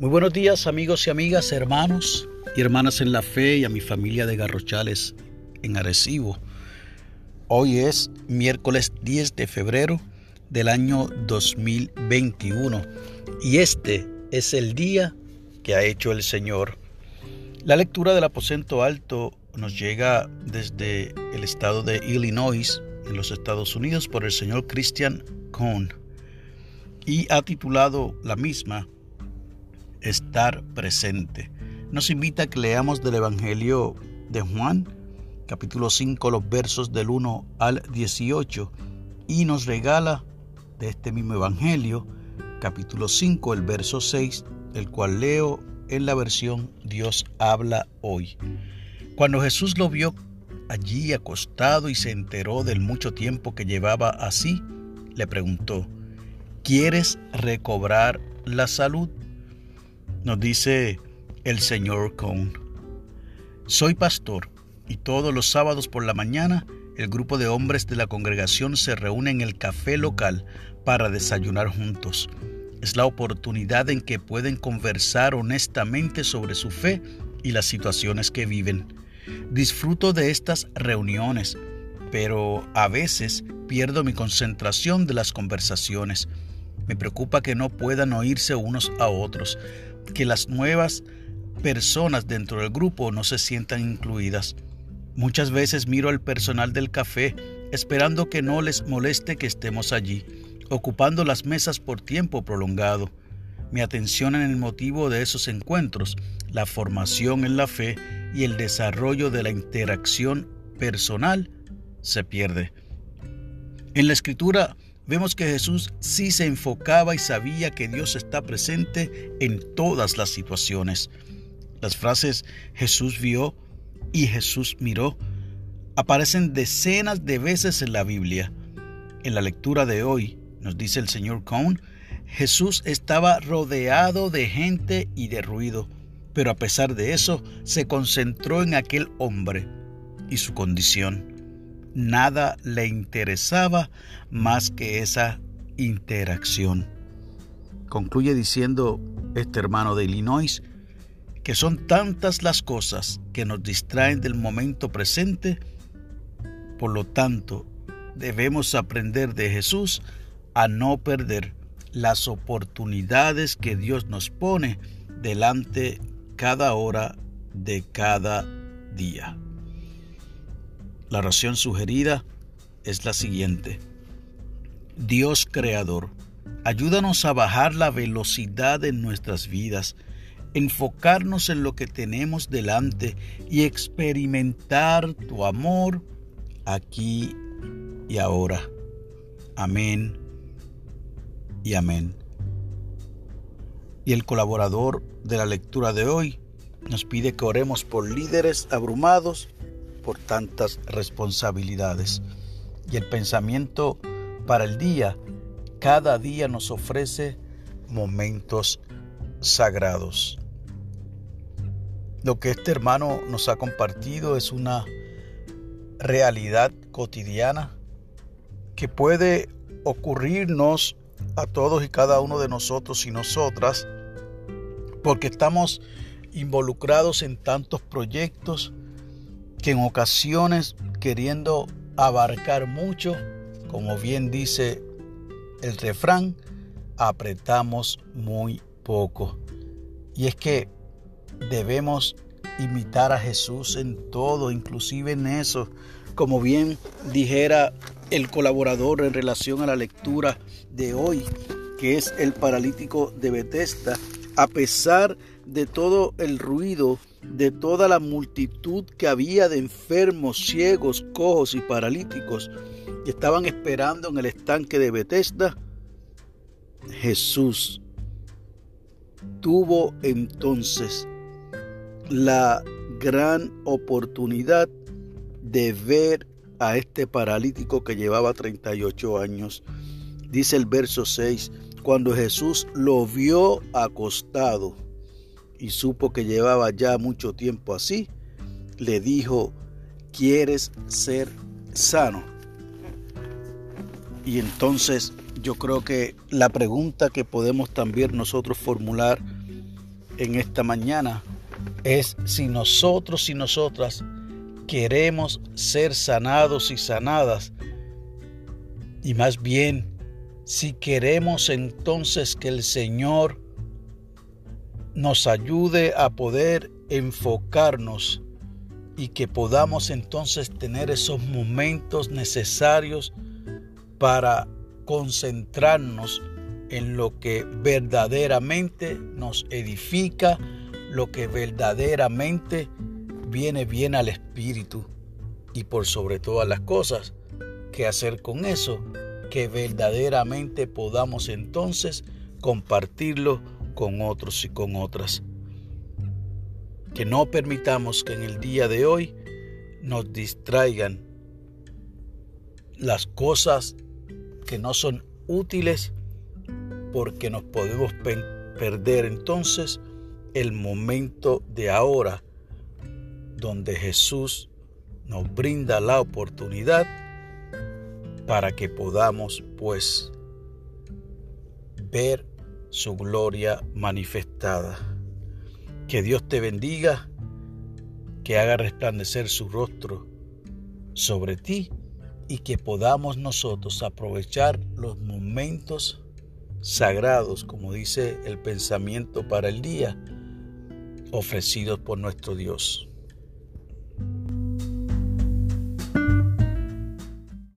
Muy buenos días amigos y amigas, hermanos y hermanas en la fe y a mi familia de Garrochales en Arecibo. Hoy es miércoles 10 de febrero del año 2021 y este es el día que ha hecho el Señor. La lectura del aposento alto nos llega desde el estado de Illinois, en los Estados Unidos, por el señor Christian Cohn y ha titulado la misma Estar presente. Nos invita a que leamos del Evangelio de Juan, capítulo 5, los versos del 1 al 18, y nos regala de este mismo Evangelio, capítulo 5, el verso 6, el cual leo en la versión Dios habla hoy. Cuando Jesús lo vio allí acostado y se enteró del mucho tiempo que llevaba así, le preguntó, ¿quieres recobrar la salud? Nos dice el señor Cohn. Soy pastor y todos los sábados por la mañana el grupo de hombres de la congregación se reúne en el café local para desayunar juntos. Es la oportunidad en que pueden conversar honestamente sobre su fe y las situaciones que viven. Disfruto de estas reuniones, pero a veces pierdo mi concentración de las conversaciones. Me preocupa que no puedan oírse unos a otros, que las nuevas personas dentro del grupo no se sientan incluidas. Muchas veces miro al personal del café esperando que no les moleste que estemos allí, ocupando las mesas por tiempo prolongado. Mi atención en el motivo de esos encuentros, la formación en la fe y el desarrollo de la interacción personal se pierde. En la escritura vemos que Jesús sí se enfocaba y sabía que Dios está presente en todas las situaciones. Las frases Jesús vio y Jesús miró aparecen decenas de veces en la Biblia. En la lectura de hoy, nos dice el señor Cohn, Jesús estaba rodeado de gente y de ruido, pero a pesar de eso se concentró en aquel hombre y su condición. Nada le interesaba más que esa interacción. Concluye diciendo este hermano de Illinois que son tantas las cosas que nos distraen del momento presente, por lo tanto debemos aprender de Jesús a no perder las oportunidades que Dios nos pone delante cada hora de cada día. La oración sugerida es la siguiente. Dios Creador, ayúdanos a bajar la velocidad en nuestras vidas, enfocarnos en lo que tenemos delante y experimentar tu amor aquí y ahora. Amén y amén. Y el colaborador de la lectura de hoy nos pide que oremos por líderes abrumados por tantas responsabilidades. Y el pensamiento para el día, cada día nos ofrece momentos sagrados. Lo que este hermano nos ha compartido es una realidad cotidiana que puede ocurrirnos a todos y cada uno de nosotros y nosotras porque estamos involucrados en tantos proyectos que en ocasiones queriendo abarcar mucho, como bien dice el refrán, apretamos muy poco. Y es que debemos imitar a Jesús en todo, inclusive en eso, como bien dijera el colaborador en relación a la lectura de hoy, que es el paralítico de Bethesda, a pesar de todo el ruido de toda la multitud que había de enfermos, ciegos, cojos y paralíticos que estaban esperando en el estanque de Bethesda, Jesús tuvo entonces la gran oportunidad de ver a este paralítico que llevaba 38 años. Dice el verso 6, cuando Jesús lo vio acostado, y supo que llevaba ya mucho tiempo así, le dijo, ¿quieres ser sano? Y entonces yo creo que la pregunta que podemos también nosotros formular en esta mañana es si nosotros y nosotras queremos ser sanados y sanadas y más bien si queremos entonces que el Señor nos ayude a poder enfocarnos y que podamos entonces tener esos momentos necesarios para concentrarnos en lo que verdaderamente nos edifica, lo que verdaderamente viene bien al espíritu y por sobre todas las cosas, ¿qué hacer con eso? Que verdaderamente podamos entonces compartirlo con otros y con otras. Que no permitamos que en el día de hoy nos distraigan las cosas que no son útiles porque nos podemos perder entonces el momento de ahora donde Jesús nos brinda la oportunidad para que podamos pues ver su gloria manifestada. Que Dios te bendiga, que haga resplandecer su rostro sobre ti y que podamos nosotros aprovechar los momentos sagrados, como dice el pensamiento para el día, ofrecidos por nuestro Dios.